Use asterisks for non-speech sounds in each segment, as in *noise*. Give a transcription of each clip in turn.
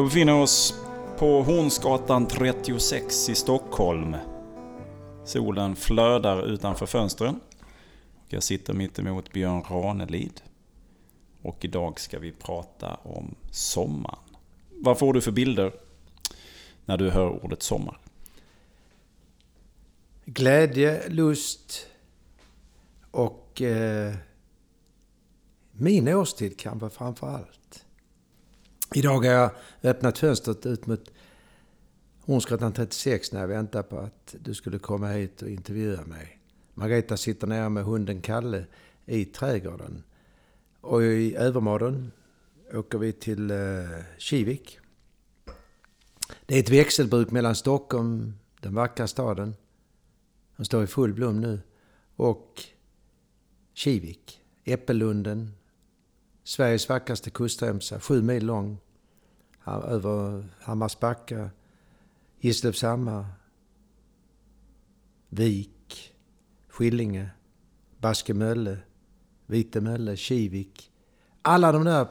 Då befinner vi oss på Hornsgatan 36 i Stockholm. Solen flödar utanför fönstren. Jag sitter mitt emot Björn Ranelid. Och idag ska vi prata om sommaren. Vad får du för bilder när du hör ordet sommar? Glädje, lust och eh, min årstid kanske framför allt. Idag har jag öppnat fönstret ut mot Hornsgatan 36 när jag väntar på att du skulle komma hit och intervjua mig. Margareta sitter nere med hunden Kalle i trädgården. Och i övermorgon åker vi till eh, Kivik. Det är ett växelbruk mellan Stockholm, den vackra staden, som står i full blom nu, och Kivik, Äppellunden, Sveriges vackraste kustremsa, sju mil lång, över Hammarsbacka, Gislövshammar, Vik, Skillinge, Baskemölle, Vitemölle, Kivik. Alla de där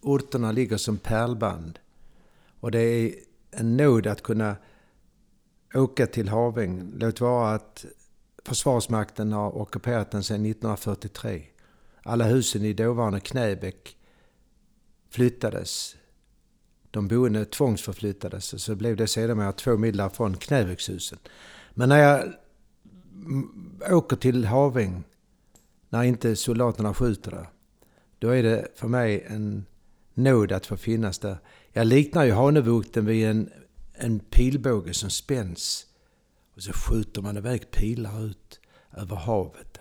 orterna ligger som pärlband. Och det är en nåd att kunna åka till Haväng. Låt vara att Försvarsmakten har ockuperat den sedan 1943. Alla husen i dåvarande Knäbäck flyttades. De boende tvångsförflyttades och så blev det sedermera två mil därifrån Knäbäckshusen. Men när jag åker till Haväng, när inte soldaterna skjuter där, då är det för mig en nåd att få finnas där. Jag liknar ju Hanöbukten vid en, en pilbåge som spänns och så skjuter man iväg pilar ut över havet.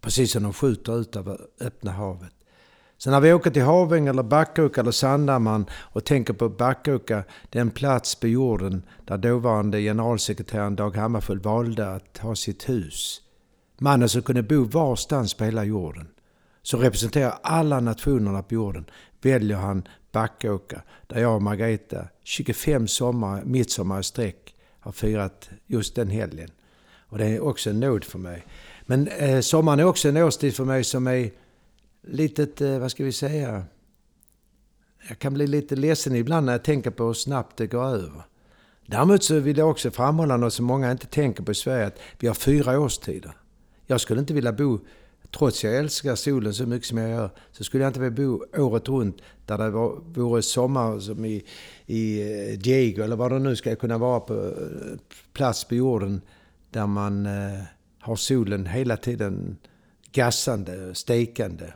Precis som de skjuter ut över öppna havet. Så när vi åker till Haväng eller Backöka eller Sandhammaren och tänker på Backöka, den plats på jorden där dåvarande generalsekreteraren Dag Hammarskjöld valde att ha sitt hus. Mannen som kunde bo varstans på hela jorden. Som representerar alla nationerna på jorden väljer han Backåka, där jag och Margareta 25 sommar, midsommar i sträck har firat just den helgen. Och det är också en nåd för mig. Men eh, sommaren är också en årstid för mig som är litet, eh, vad ska vi säga, jag kan bli lite ledsen ibland när jag tänker på hur snabbt det går över. Däremot så vill jag också framhålla något som många inte tänker på i Sverige, att vi har fyra årstider. Jag skulle inte vilja bo, trots jag älskar solen så mycket som jag gör, så skulle jag inte vilja bo året runt där det var, vore sommar som i, i eh, Diego eller vad det nu ska kunna vara på eh, plats på jorden där man eh, har solen hela tiden gassande, stekande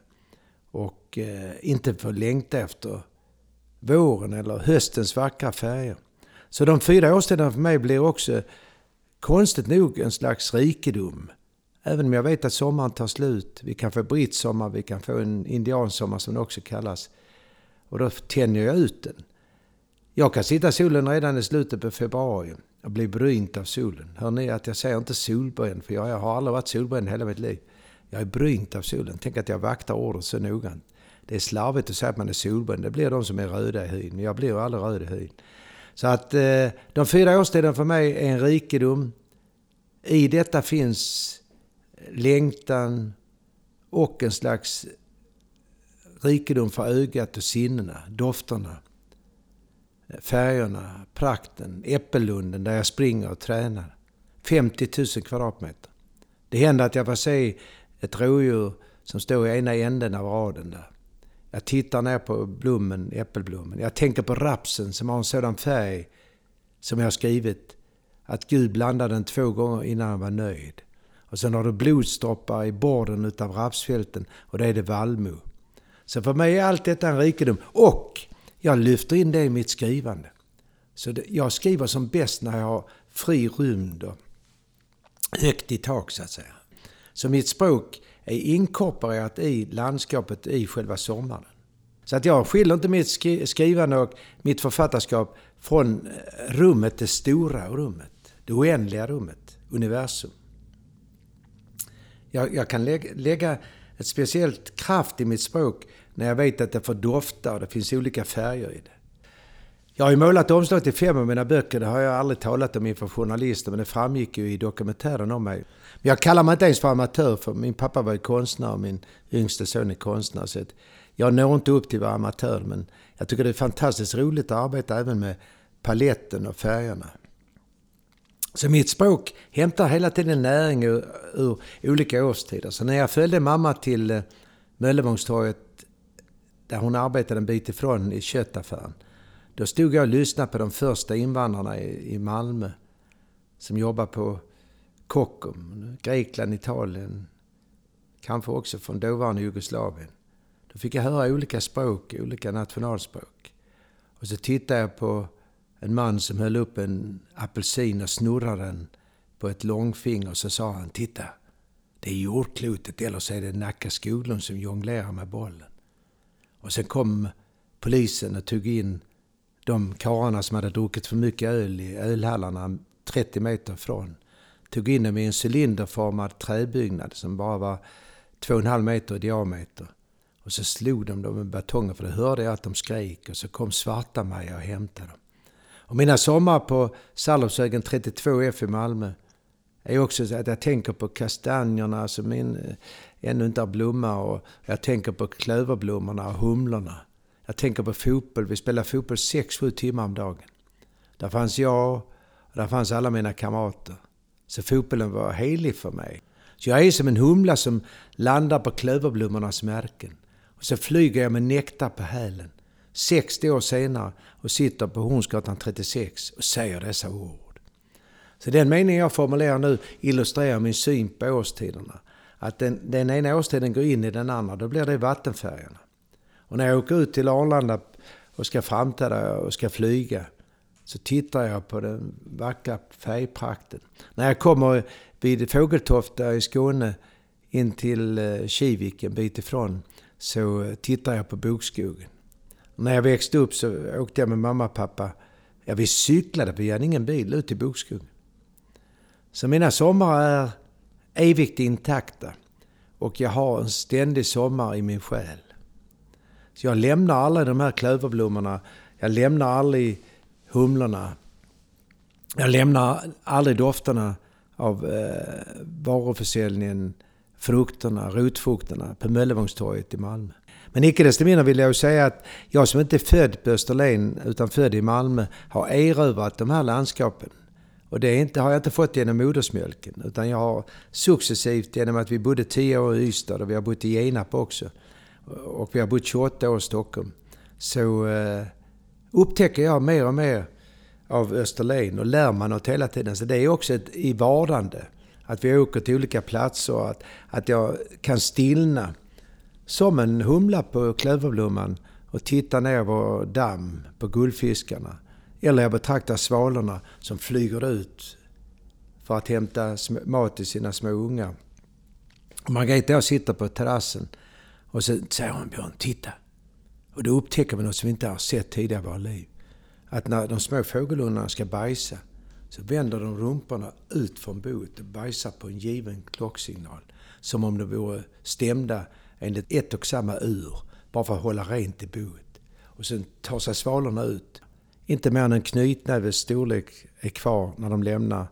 och eh, inte får längta efter våren eller höstens vackra färger. Så de fyra årstiderna för mig blir också konstigt nog en slags rikedom. Även om jag vet att sommaren tar slut. Vi kan få brittsommar, vi kan få en indiansommar som det också kallas. Och då tänjer jag ut den. Jag kan sitta i solen redan i slutet på februari och bli brynt av solen. Hör ni att jag säger inte solbränd, för jag har aldrig varit solbränd hela mitt liv. Jag är brynt av solen. Tänk att jag vaktar ordet så noggrant. Det är slarvigt att säga att man är solbränd. Det blir de som är röda i hyn. Men Jag blir aldrig röd i hyn. Så att eh, de fyra årstiderna för mig är en rikedom. I detta finns längtan och en slags rikedom för ögat och sinnena, dofterna, färgerna, prakten, Äppellunden där jag springer och tränar. 50 000 kvadratmeter. Det händer att jag får se ett rådjur som står i ena änden av raden där. Jag tittar ner på blommen, äppelblommen. Jag tänker på rapsen som har en sådan färg som jag har skrivit att Gud blandade den två gånger innan han var nöjd. Och sen har du blodsdroppar i borden utav rapsfälten och det är det vallmo. Så för mig är allt detta en rikedom. Och jag lyfter in det i mitt skrivande. Så det, jag skriver som bäst när jag har fri rymd och högt i tak så att säga. Så mitt språk är inkorporerat i landskapet i själva sommaren. Så att jag skiljer inte mitt skrivande och mitt författarskap från eh, rummet, det stora rummet. Det oändliga rummet, universum. Jag, jag kan lägga, lägga ett speciellt kraft i mitt språk när jag vet att det får dofta och det finns olika färger i det. Jag har ju målat omslag till fem av mina böcker. Det har jag aldrig talat om inför journalister, men det framgick ju i dokumentären om mig. Men jag kallar mig inte ens för amatör, för min pappa var ju konstnär och min yngste son är konstnär. Så Jag når inte upp till att vara amatör men jag tycker det är fantastiskt roligt att arbeta även med paletten och färgerna. Så mitt språk hämtar hela tiden näring ur, ur olika årstider. Så när jag följde mamma till eh, Möllevångstorget där hon arbetade en bit ifrån i köttaffären. Då stod jag och lyssnade på de första invandrarna i, i Malmö som jobbade på Kockum, Grekland, Italien, kanske också från dåvarande Jugoslavien. Då fick jag höra olika språk, olika nationalspråk. Och så tittade jag på en man som höll upp en apelsin och snurrade den på ett långfinger. Så sa han, titta, det är jordklotet eller så är det Nacka Skoglund som jonglerar med bollen. Och sen kom polisen och tog in de karlarna som hade druckit för mycket öl i ölhallarna 30 meter ifrån. Tog in dem i en cylinderformad träbyggnad som bara var 2,5 meter i diameter. Och så slog de dem med batonger för det hörde jag att de skrek och så kom svarta Maja och hämtade dem. Och mina sommar på Sallovsvägen 32F i Malmö är också så att jag tänker på kastanjerna som min, eh, ännu inte har blommat och jag tänker på klöverblommorna och humlorna. Jag tänker på fotboll. Vi spelade fotboll 6-7 timmar om dagen. Där fanns jag och där fanns alla mina kamrater. Så fotbollen var helig för mig. Så jag är som en humla som landar på klöverblommornas märken. Och så flyger jag med nektar på hälen. 60 år senare och sitter på Hornsgatan 36 och säger dessa ord. Så den mening jag formulerar nu illustrerar min syn på årstiderna. Att den, den ena årstiden går in i den andra, då blir det vattenfärgerna. Och när jag åker ut till Arlanda och ska framträda och ska flyga så tittar jag på den vackra färgprakten. När jag kommer vid Fågeltofta i Skåne in till eh, Kivik en bit ifrån så tittar jag på bokskogen. När jag växte upp så åkte jag med mamma och pappa. Ja, vi cyklade, vi hade ingen bil, ut till bokskogen. Så mina somrar är evigt intakta. Och jag har en ständig sommar i min själ. Så jag lämnar aldrig de här klöverblommorna. Jag lämnar aldrig humlorna. Jag lämnar aldrig dofterna av eh, varuförsäljningen, frukterna, rotfrukterna på Möllevångstorget i Malmö. Men icke desto mindre vill jag ju säga att jag som inte är född på Österlen utan född i Malmö har erövrat de här landskapen. Och det inte, har jag inte fått genom modersmjölken utan jag har successivt genom att vi bodde 10 år i Ystad och vi har bott i Genarp också. Och vi har bott 28 år i Stockholm. Så eh, upptäcker jag mer och mer av Österlen och lär man något hela tiden. Så det är också ett i vardande. Att vi åker till olika platser, att, att jag kan stillna som en humla på klöverblomman och titta ner på damm på guldfiskarna. Eller jag betraktar svalorna som flyger ut för att hämta mat till sina små ungar. Margareta och jag sitter på terrassen och så säger hon Björn, titta! Och då upptäcker vi något som vi inte har sett tidigare i våra liv. Att när de små fågelungarna ska bajsa så vänder de rumporna ut från boet och bajsar på en given klocksignal. Som om de vore stämda enligt ett och samma ur, bara för att hålla rent i boet. Och sen tar sig svalorna ut. Inte mer än en knytnäves storlek är kvar när de lämnar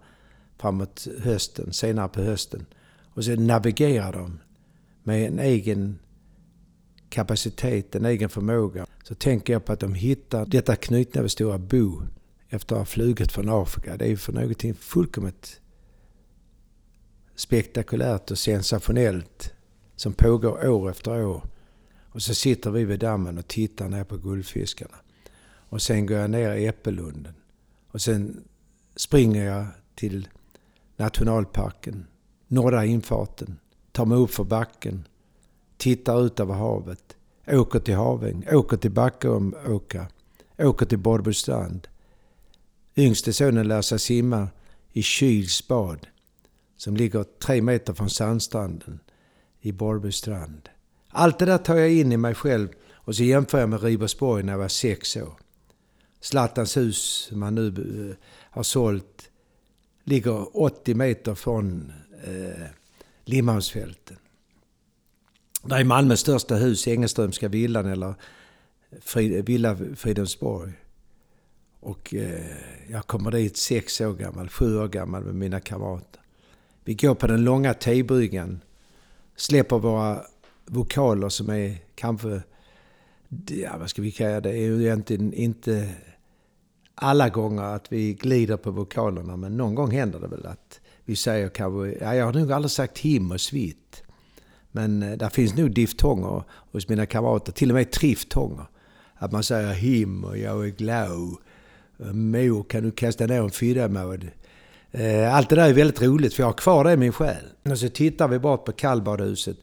framåt hösten, senare på hösten. Och sen navigerar de med en egen kapacitet, en egen förmåga. Så tänker jag på att de hittar detta knytnävestora bo efter att ha flugit från Afrika. Det är ju för någonting fullkomligt spektakulärt och sensationellt som pågår år efter år. Och så sitter vi vid dammen och tittar ner på guldfiskarna. Och sen går jag ner i Äppellunden. Och sen springer jag till nationalparken, norra infarten, tar mig upp för backen, tittar ut över havet, åker till Haväng, åker till Backeåka, åker till Borrbystrand. Yngste sonen lär sig simma i Kyls bad som ligger tre meter från sandstranden i Borrbystrand. Allt det där tar jag in i mig själv och så jämför jag med Ribersborg när jag var sex år. Zlatans hus som han nu eh, har sålt ligger 80 meter från eh, Limhamnsfälten. Det är Malmös största hus, Engelströmska villan eller Frid, Villa Fridhemsborg. Och eh, jag kommer dit sex år gammal, sju år gammal med mina kamrater. Vi går på den långa tebryggan släpper våra vokaler som är kanske ja, vad ska vi kalla det, är ju egentligen inte alla gånger att vi glider på vokalerna, men någon gång händer det väl att vi säger kanske, ja, jag har nog aldrig sagt him och svit. Men eh, där finns nog diftonger hos mina kamrater, till och med triftonger. Att man säger him och jag är glad. Eh, Mor, kan du kasta ner en fyramåd? Eh, allt det där är väldigt roligt för jag har kvar det i min själ. Och så tittar vi bort på kallbadhuset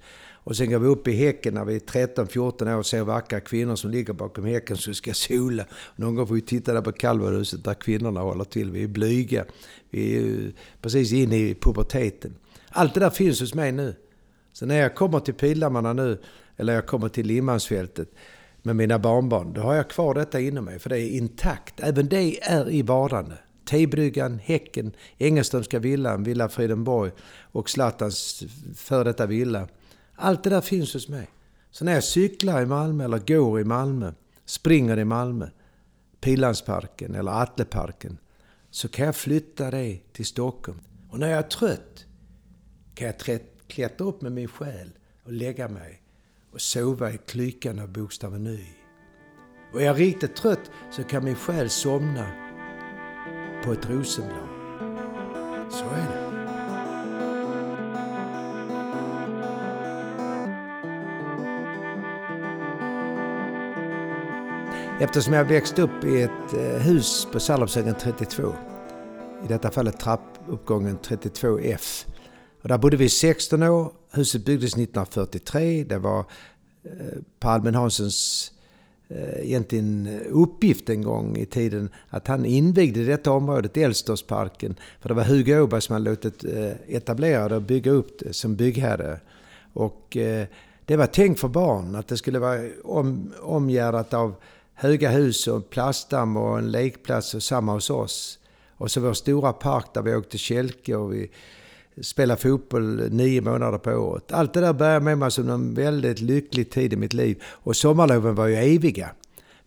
och sen går vi upp i häcken när vi är 13-14 år och ser vackra kvinnor som ligger bakom häcken som ska *laughs* sola. Någon gång får vi titta där på kallbadhuset där kvinnorna håller till. Vi är blyga. Vi är precis inne i puberteten. Allt det där finns hos mig nu. Så när jag kommer till Pildammarna nu, eller jag kommer till Limhamnsfältet med mina barnbarn, då har jag kvar detta inom mig. För det är intakt. Även det är i vardande. Tebryggan, Häcken, Engelströmska villan, Villa Fridenborg och Zlatans före detta villa. Allt det där finns hos mig. Så när jag cyklar i Malmö eller går i Malmö, springer i Malmö, Pilansparken eller Atleparken, så kan jag flytta det till Stockholm. Och när jag är trött kan jag klättra upp med min själ och lägga mig och sova i klykan av bokstaven Y. Och är jag riktigt trött så kan min själ somna på ett rosenblad. Så är det. Eftersom jag växte upp i ett eh, hus på Salopsvägen 32, i detta fallet trappuppgången 32F. Och där bodde vi 16 år. Huset byggdes 1943. Det var eh, Per Albin Hanssons eh, egentligen eh, uppgift en gång i tiden att han invigde detta området, Älvstorpsparken. För det var Hugo Åberg som hade låtit etablera det och bygga upp det som byggherre. Och det var tänkt för barn, att det skulle vara om, omgärdat av höga hus och plastdamm och en lekplats och samma hos oss. Och så vår stora park där vi åkte kälke och vi Spela fotboll nio månader på året. Allt det där började med mig som en väldigt lycklig tid i mitt liv. Och sommarloven var ju eviga.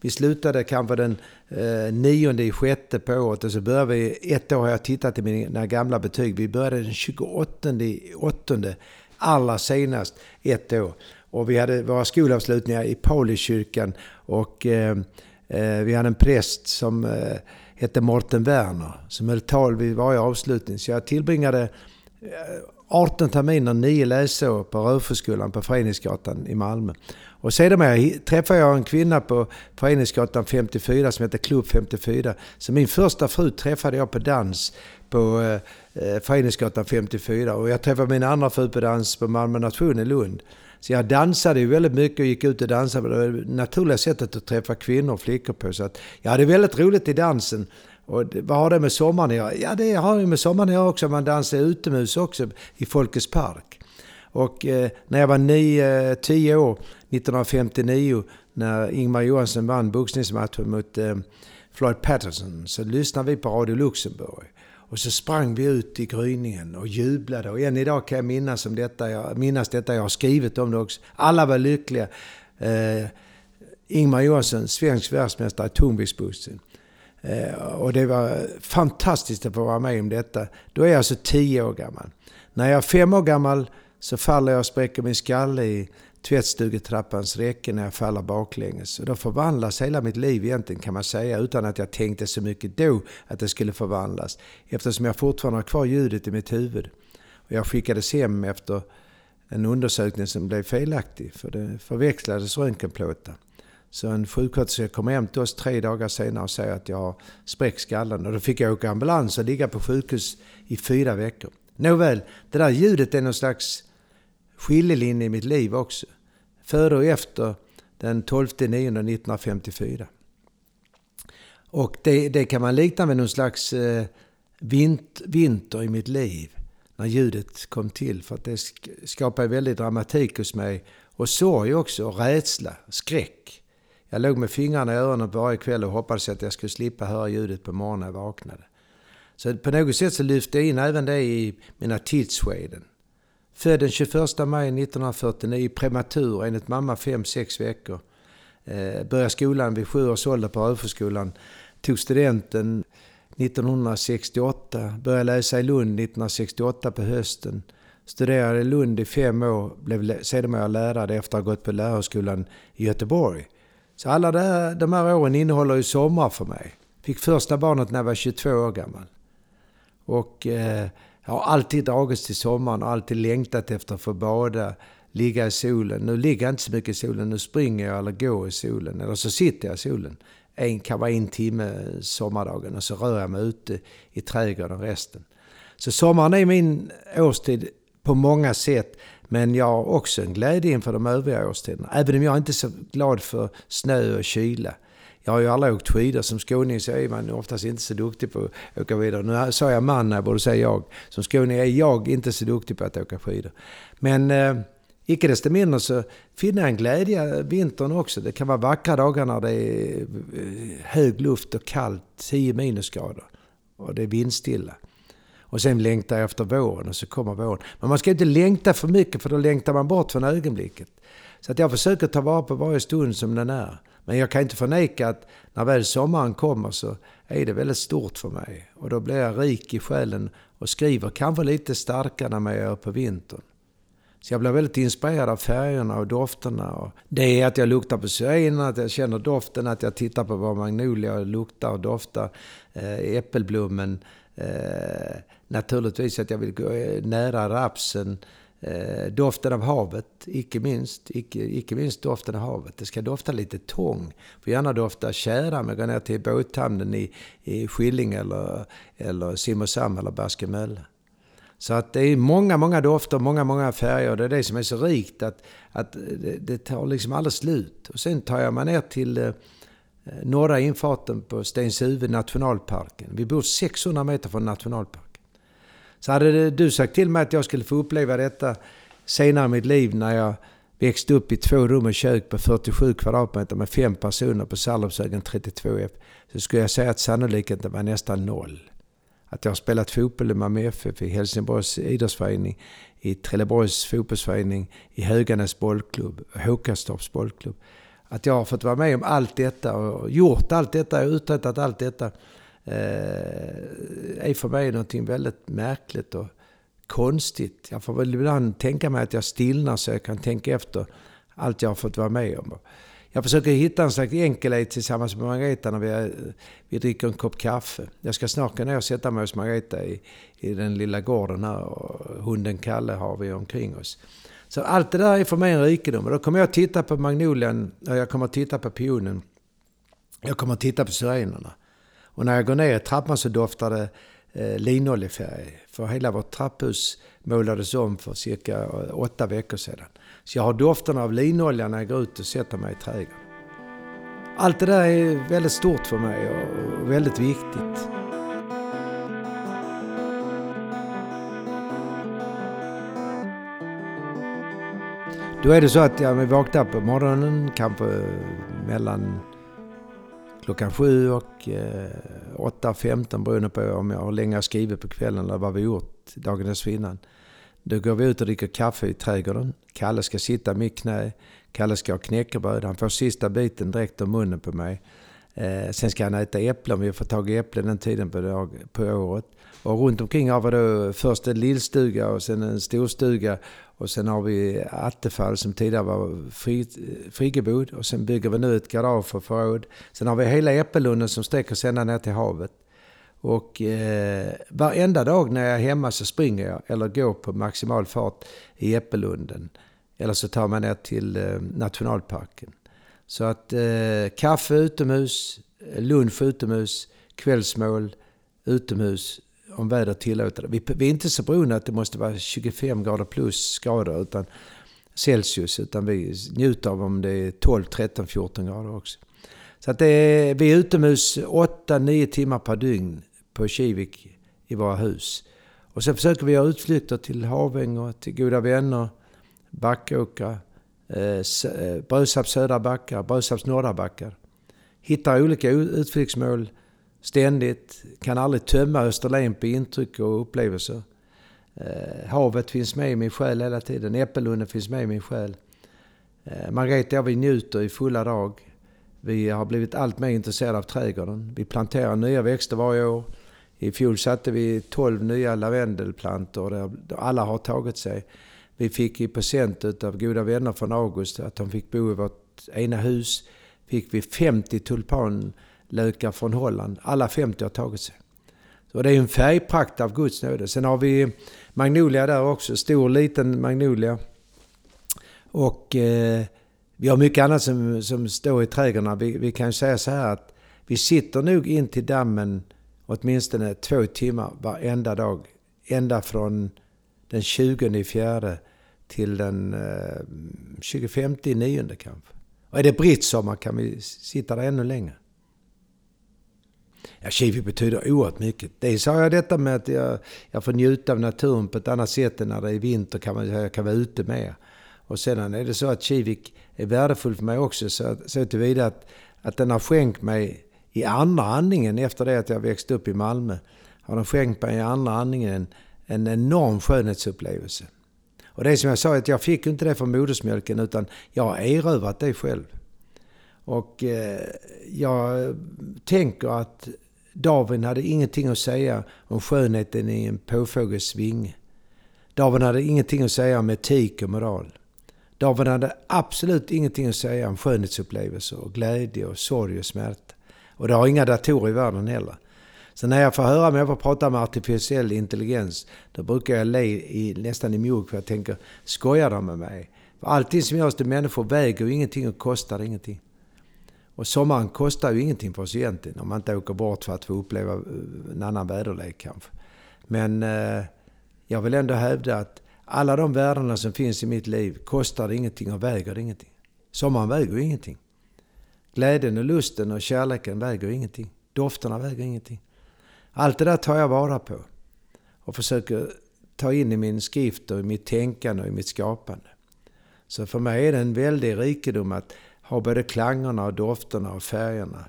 Vi slutade kanske den eh, nionde i sjätte på året och så började vi, ett år har jag tittat i mina gamla betyg, vi började den 28 i åttonde, allra senast ett år. Och vi hade våra skolavslutningar i Paulikyrkan. och eh, eh, vi hade en präst som eh, hette Morten Werner som höll tal vid varje avslutning. Så jag tillbringade 18 terminer, 9 läsår på Röfoskolan på Föreningsgatan i Malmö. Och sedan träffade jag en kvinna på Föreningsgatan 54 som heter Klubb 54. Så min första fru träffade jag på dans på eh, eh Föreningsgatan 54 och jag träffade min andra fru på dans på Malmö Nation i Lund. Så jag dansade ju väldigt mycket och gick ut och dansade. Det var det naturliga sättet att träffa kvinnor och flickor på. Så att jag hade väldigt roligt i dansen. Och vad har det med sommaren att göra? Ja, det har ju med sommaren att göra också. Man dansar utomhus också i Folkets Park. Och eh, när jag var 9-10 eh, år, 1959, när Ingmar Johansson vann boxningsmatchen mot eh, Floyd Patterson, så lyssnade vi på Radio Luxemburg. Och så sprang vi ut i gryningen och jublade. Och än idag kan jag minnas, om detta, jag, minnas detta, jag har skrivit om det också. Alla var lyckliga. Eh, Ingmar Johansson, svensk världsmästare i tungviktsboxning. Eh, och det var fantastiskt att få vara med om detta. Då är jag alltså tio år gammal. När jag är fem år gammal så faller jag och spräcker min skalle i tvättstugetrappans räcke när jag faller baklänges. Och då förvandlas hela mitt liv egentligen kan man säga utan att jag tänkte så mycket då att det skulle förvandlas. Eftersom jag fortfarande har kvar ljudet i mitt huvud. Och jag skickades hem efter en undersökning som blev felaktig för det förväxlades röntgenplåtar. Så en sjuksköterska kom hem till oss tre dagar senare och säger att jag har spräckt skallen. Och då fick jag åka ambulans och ligga på sjukhus i fyra veckor. Nåväl, det där ljudet är någon slags skiljelinje i mitt liv också. Före och efter den 12 9 1954. Och det, det, kan man likna med någon slags eh, vint, vinter i mitt liv. När ljudet kom till. För att det skapade väldigt dramatik hos mig. Och sorg också, och rädsla, skräck. Jag låg med fingrarna i öronen varje kväll och hoppades att jag skulle slippa höra ljudet på morgonen när jag vaknade. Så på något sätt så lyfte jag in även det i mina tidsskeden. Född den 21 maj 1949, prematur, enligt mamma 5-6 veckor. Eh, började skolan vid 7 års ålder på Röfoskolan. Tog studenten 1968, började läsa i Lund 1968 på hösten. Studerade i Lund i fem år, blev sedermera lärare efter att ha gått på lärarhögskolan i Göteborg. Så alla här, de här åren innehåller ju sommar för mig. Fick första barnet när jag var 22 år gammal. Och eh, jag har alltid dragits till sommaren och alltid längtat efter att få bada, ligga i solen. Nu ligger jag inte så mycket i solen, nu springer jag eller går i solen. Eller så sitter jag i solen. En, kan vara en timme sommardagen och så rör jag mig ute i trädgården resten. Så sommaren är min årstid på många sätt. Men jag har också en glädje inför de övriga årstiderna. Även om jag inte är så glad för snö och kyla. Jag har ju aldrig åkt skidor. Som skåning så är man oftast inte så duktig på att åka skidor. Nu sa jag man, jag borde säga jag. Som skåning är jag inte så duktig på att åka skidor. Men eh, icke desto mindre så finner jag en glädje vintern också. Det kan vara vackra dagar när det är eh, hög luft och kallt, 10 minusgrader. Och det är vindstilla. Och sen längtar jag efter våren och så kommer våren. Men man ska inte längta för mycket för då längtar man bort från ögonblicket. Så att jag försöker ta vara på varje stund som den är. Men jag kan inte förneka att när väl sommaren kommer så är det väldigt stort för mig. Och då blir jag rik i själen och skriver kanske lite starkare än jag gör på vintern. Så jag blir väldigt inspirerad av färgerna och dofterna. Och det är att jag luktar på syrenerna, att jag känner doften, att jag tittar på vad magnolia luktar och doftar. Eh, äppelblommen. Eh, naturligtvis att jag vill gå eh, nära rapsen. Eh, doften av havet, icke minst. Icke, icke minst doften av havet. Det ska dofta lite tång. Får gärna dofta tjära om jag går ner till båthamnen i, i Skilling eller, eller Simrishamn eller Baskemölla. Så att det är många, många dofter, många, många färger. Det är det som är så rikt att, att det, det tar liksom aldrig slut. Och sen tar jag mig ner till eh, norra infarten på Stenshuvud nationalparken. Vi bor 600 meter från nationalparken. Så hade du sagt till mig att jag skulle få uppleva detta senare i mitt liv när jag växte upp i två rum och kök på 47 kvadratmeter med fem personer på Sallumsögen 32F. Så skulle jag säga att sannolikheten var nästan noll. Att jag har spelat fotboll i Malmö FF, i Helsingborgs idrottsförening, i Trelleborgs fotbollsförening, i Höganäs bollklubb, Håkastorps bollklubb. Att jag har fått vara med om allt detta och gjort allt detta, och uträttat allt detta Eh, är för mig någonting väldigt märkligt och konstigt. Jag får väl ibland tänka mig att jag stillnar så jag kan tänka efter allt jag har fått vara med om. Jag försöker hitta en slags enkelhet tillsammans med Margareta när vi, vi dricker en kopp kaffe. Jag ska snart gå ner och sätta mig hos Margareta i, i den lilla gården här och hunden Kalle har vi omkring oss. Så allt det där är för mig en rikedom. Och då kommer jag att titta på magnolian och jag kommer att titta på pionen. Jag kommer att titta på syrenerna. Och när jag går ner i trappan så doftar det eh, linoljefärg. För hela vårt trapphus målades om för cirka eh, åtta veckor sedan. Så jag har doften av linolja när jag går ut och sätter mig i trädgården. Allt det där är väldigt stort för mig och väldigt viktigt. Då är det så att jag vaknar på morgonen, kanske eh, mellan klockan sju och eh, 8.15 beroende på om jag har länge skrivit på kvällen eller vad vi gjort dagen dessförinnan. Då går vi ut och dricker kaffe i trädgården. Kalle ska sitta i mitt knä. Kalle ska ha knäckebröd. Han får sista biten direkt om munnen på mig. Eh, sen ska han äta äpplen. Vi får tag i äpplen den tiden på, dag, på året. Och runt omkring har vi då först en lillstuga och sen en storstuga och sen har vi Attefall som tidigare var fri, friggebod och sen bygger vi nu ett garage för förråd. Sen har vi hela Äppellunden som sträcker sig ända ner till havet. Och eh, varenda dag när jag är hemma så springer jag eller går på maximal fart i Äppellunden. Eller så tar man ner till eh, nationalparken. Så att eh, kaffe utomhus, lunch utomhus, kvällsmål utomhus om vädret tillåter det. Vi, vi, är inte så beroende att det måste vara 25 grader plus grader utan Celsius, utan vi njuter av om det är 12, 13, 14 grader också. Så att det är, vi är utomhus 8-9 timmar per dygn på Kivik i våra hus. Och sen försöker vi göra utflykter till Haväng och till goda vänner, Backåkra, eh, eh Brösarps södra backar, Brösarps norra backar. Hittar olika utflyktsmål ständigt. Kan aldrig tömma Österlen på intryck och upplevelser. Eh, havet finns med i min själ hela tiden. Äppellunden finns med i min själ. Eh, Margareta och jag, vi njuter i fulla drag. Vi har blivit allt mer intresserade av trädgården. Vi planterar nya växter varje år. I fjol satte vi 12 nya lavendelplantor där alla har tagit sig. Vi fick i present av goda vänner från August att de fick bo i vårt ena hus fick vi 50 Lökar från Holland. Alla 50 har tagit sig. Så det är en färgprakt av Guds nåde. Sen har vi magnolia där också. Stor liten magnolia. Och eh, vi har mycket annat som, som står i trädgårdarna. Vi, vi kan säga så här att vi sitter nog in till dammen åtminstone två timmar varenda dag. Ända från den 20 fjärde till den eh, 25 nionde kanske. Och är det brittsommar kan vi sitta där ännu längre. Ja, Kivik betyder oerhört mycket. Dels har jag detta med att jag, jag får njuta av naturen på ett annat sätt än när det är vinter kan man, jag kan vara ute mer. Och sedan är det så att Kivik är värdefull för mig också så, så tillvida att, att den har skänkt mig i andra andningen efter det att jag växte upp i Malmö. Har den skänkt mig i andra andningen en, en enorm skönhetsupplevelse. Och det är som jag sa, att jag fick inte det från modersmjölken utan jag har erövrat det själv. Och eh, jag tänker att Darwin hade ingenting att säga om skönheten i en påfågels vinge. Darwin hade ingenting att säga om etik och moral. Darwin hade absolut ingenting att säga om skönhetsupplevelser och glädje och sorg och smärta. Och det har inga datorer i världen heller. Så när jag får höra människor prata med artificiell intelligens, då brukar jag le i, nästan i mjugg för jag tänker, skojar de med mig? För allting som görs till människor väger ju ingenting och kostar ingenting. Och sommaren kostar ju ingenting för oss egentligen, om man inte åker bort för att få uppleva eh, en annan väderlek kanske. Men eh, jag vill ändå hävda att alla de värdena som finns i mitt liv kostar ingenting och väger ingenting. Sommaren väger ingenting. Glädjen och lusten och kärleken väger ingenting. Dofterna väger ingenting. Allt det där tar jag vara på. Och försöker ta in i min skrift och i mitt tänkande och i mitt skapande. Så för mig är det en väldig rikedom att har både klangerna och dofterna och färgerna.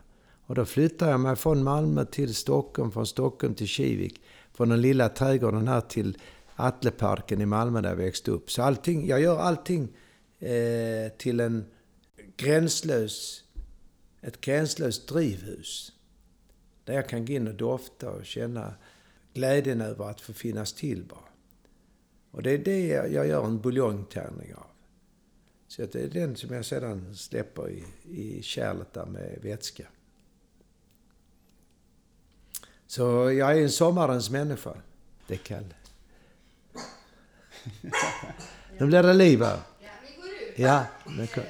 Och då flyttar jag mig från Malmö till Stockholm, från Stockholm till Kivik. Från den lilla trädgården här till Atleparken i Malmö där jag växte upp. Så allting, jag gör allting eh, till en gränslös, ett gränslöst drivhus. Där jag kan gå in och dofta och känna glädjen över att få finnas till bara. Och det är det jag gör en buljongtärning av. Så det är den som jag sedan släpper i, i kärlet där med vätska. Så jag är en sommarens människa. Det är Kalle. *laughs* nu blir det liv här. Ja, vi går ut. Ja, men kom.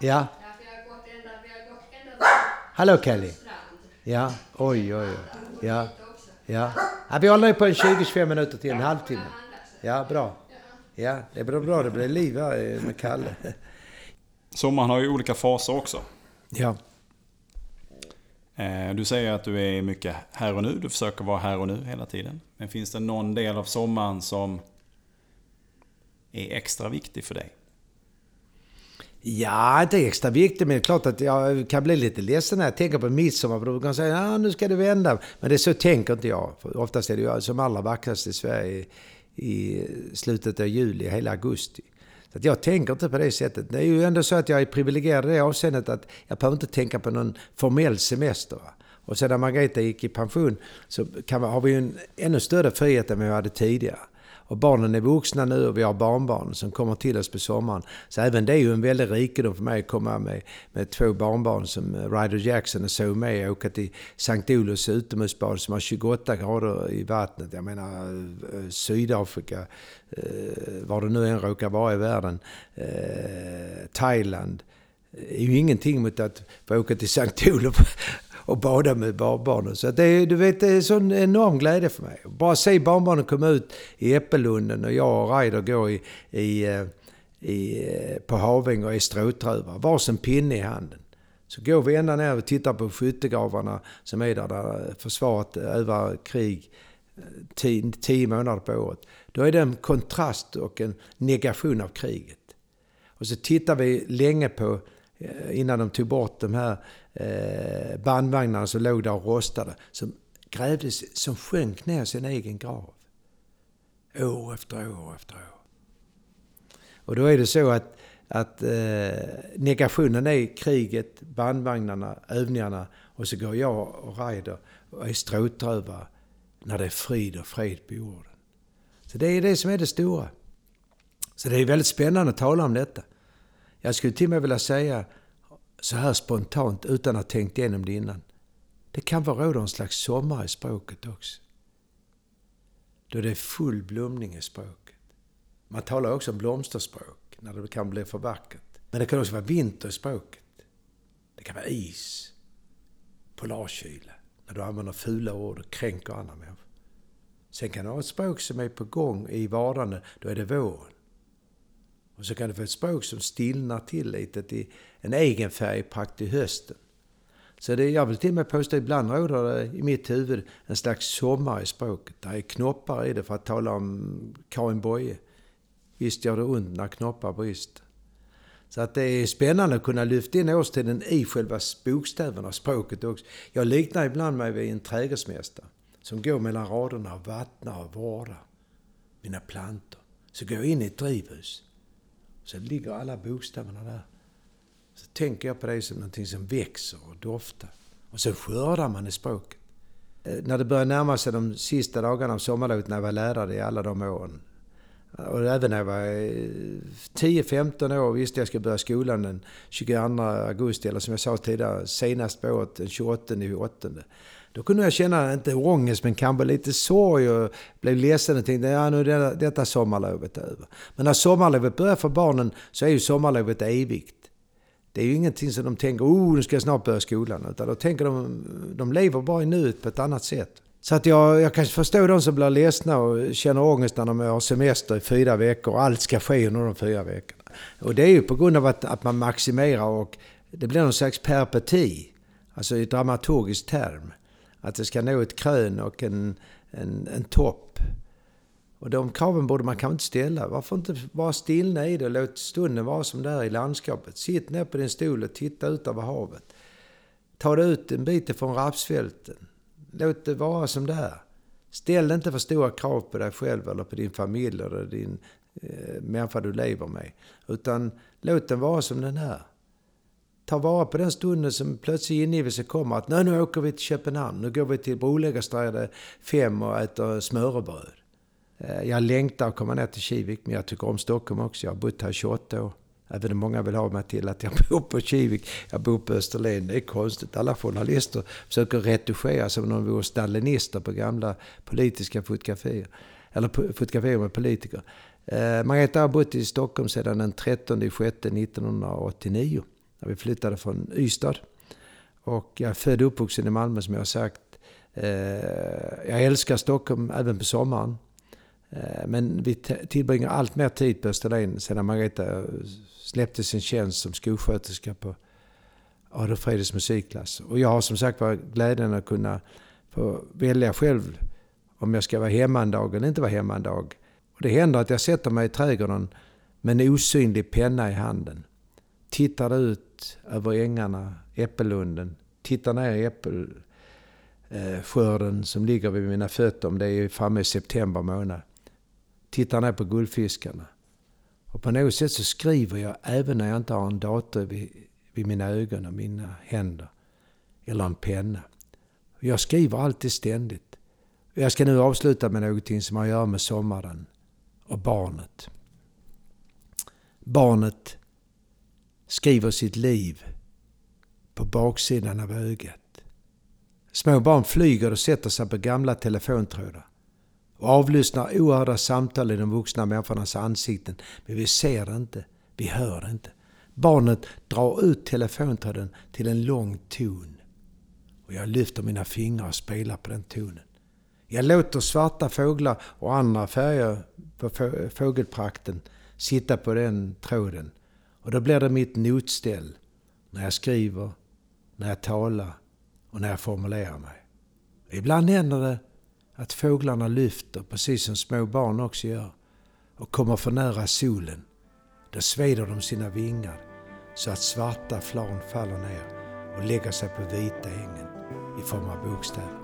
Ja. Hallå Kelly. Ja, oj, oj, oj. Ja, ja. ja vi håller på en 20-25 minuter till, en halvtimme. Ja, bra. Ja, det blir bra. Det blir liv här med Kalle. Sommaren har ju olika faser också. Ja. Eh, Du säger att du är mycket här och nu. Du försöker vara här och nu hela tiden. Men finns det någon del av sommaren som är extra viktig för dig? Ja, inte extra viktigt, men det är klart att jag kan bli lite ledsen när jag tänker på midsommar. För då kan jag säga att nu ska det vända. Men det är så tänker inte jag. För oftast är det ju som allra vackrast i Sverige i slutet av juli, hela augusti. Så att jag tänker inte på det sättet. Det är ju ändå så att jag är privilegierad i det avseendet att jag behöver inte tänka på någon formell semester. Va? Och sedan Margareta gick i pension så kan, har vi ju en ännu större frihet än vi hade tidigare. Och barnen är vuxna nu och vi har barnbarn som kommer till oss på sommaren. Så även det är ju en väldig rikedom för mig att komma med, med två barnbarn som eh, Ryder Jackson och så med och åka till Sankt Olofs utomhusbad som har 28 grader i vattnet. Jag menar eh, Sydafrika, eh, var det nu än råkar vara i världen, Thailand. Thailand. är ju ingenting mot att få åka till Sankt Olof och bada med barnbarnen. Så det, är, du vet, det är sån enorm glädje för mig. Bara se barnbarnen komma ut i Äppellunden och jag och Ryder går i, i, eh, i, eh, på Haväng och är stråtrövare. Varsin pinne i handen. Så går vi ända ner och tittar på skyttegravarna som är där, där försvaret övar krig eh, tio, tio månader på året. Då är det en kontrast och en negation av kriget. Och så tittar vi länge på, innan de tog bort de här eh, bandvagnarna som låg där och rostade, som grävdes, som sjönk ner sin egen grav. År efter år efter år. Och då är det så att, att eh, negationen är kriget, bandvagnarna, övningarna och så går jag och Ryder och är stråtrövare när det är frid och fred på jorden. Så det är det som är det stora. Så det är väldigt spännande att tala om detta. Jag skulle till och med vilja säga så här spontant utan att ha tänkt igenom det innan. Det kan vara råda en slags sommar i språket också. Då det är full blomning i språket. Man talar också om blomsterspråk, när det kan bli för vackert. Men det kan också vara vinter i språket. Det kan vara is, polarkyla, när du använder fula ord och kränker andra människor. Sen kan du ha ett språk som är på gång i vardande, då är det våren. Och så kan du få ett språk som stillnar till lite, till en egen färgprakt i hösten. Så det, jag vill till och med påstå ibland råder det i mitt huvud en slags sommar i språket. Det är knoppar i det för att tala om Karin Boye. Visst gör det ont när knoppar brister. Så att det är spännande att kunna lyfta in årstiden i själva bokstäverna, språket också. Jag liknar ibland mig vid en trädgårdsmästare som går mellan raderna och vattnar och vårdar mina plantor. Så går jag in i ett drivhus. Så ligger alla bokstäverna där. Så tänker jag på det som någonting som växer och doftar. Och så skördar man i språket. Eh, när det började närma sig de sista dagarna av sommarlovet när jag var lärare i alla de åren. Och även när jag var eh, 10-15 år visste jag skulle börja skolan den 22 augusti, eller som jag sa tidigare, senast på året den 28 augusti. Då kunde jag känna, inte ångest, men kanske lite sorg och blev ledsen och tänkte ja nu är detta, detta sommarlovet över. Men när sommarlovet börjar för barnen så är ju sommarlovet evigt. Det är ju ingenting som de tänker, oh nu ska jag snart börja skolan. Utan då tänker de, de lever bara i nuet på ett annat sätt. Så att jag, jag kan förstå de som blir ledsna och känner ångest när de har semester i fyra veckor och allt ska ske under de fyra veckorna. Och det är ju på grund av att, att man maximerar och det blir någon slags perpeti. Alltså i dramaturgisk term. Att det ska nå ett krön och en, en, en topp. Och de kraven borde man kanske inte ställa. Varför inte vara stilla i det och låt stunden vara som det är i landskapet. Sitt ner på din stol och titta ut över havet. Ta dig ut en bit ifrån rapsfälten. Låt det vara som det är. Ställ inte för stora krav på dig själv eller på din familj eller din eh, människa du lever med. Utan låt den vara som den är. Ta vara på den stunden som plötsligt ingivelse kommer att nu åker vi till Köpenhamn, nu går vi till Brolägersträde 5 och äter smörrebröd. Eh, jag längtar att komma ner till Kivik, men jag tycker om Stockholm också. Jag har bott här i 28 år. Även om många vill ha mig till att jag *laughs* bor på Kivik, jag bor på Österlen. Det är konstigt. Alla journalister försöker retuschera som om de vore stalinister på gamla politiska fotografier. Eller fotografier med politiker. Eh, Margareta har bott i Stockholm sedan den 13 juni 1989. När vi flyttade från Ystad. Och jag är född och uppvuxen i Malmö som jag har sagt. Eh, jag älskar Stockholm även på sommaren. Eh, men vi tillbringar allt mer tid på Österlen sedan Margareta släppte sin tjänst som skolsköterska på Adolf Fredriks musikklass. Och jag har som sagt var glädjen att kunna få välja själv om jag ska vara hemma en dag eller inte vara hemma en dag. Och det händer att jag sätter mig i trädgården med en osynlig penna i handen. Tittar ut över ängarna, äppellunden, tittar ner i äppelskörden som ligger vid mina fötter om det är framme i september månad tittar ner på guldfiskarna. Och på något sätt så skriver jag även när jag inte har en dator vid, vid mina ögon och mina händer. Eller en penna. Jag skriver alltid ständigt. Jag ska nu avsluta med någonting som har att göra med sommaren och barnet. Barnet skriver sitt liv på baksidan av ögat. Små barn flyger och sätter sig på gamla telefontrådar och avlyssnar oerhörda samtal i de vuxna människornas ansikten. Men vi ser det inte, vi hör det inte. Barnet drar ut telefontråden till en lång ton. Och jag lyfter mina fingrar och spelar på den tonen. Jag låter svarta fåglar och andra färger på fågelprakten sitta på den tråden. Och då blir det mitt notställ när jag skriver, när jag talar och när jag formulerar mig. Ibland händer det att fåglarna lyfter, precis som små barn också gör, och kommer för nära solen. Då sveder de sina vingar så att svarta flarn faller ner och lägger sig på vita ängen i form av bokstäver.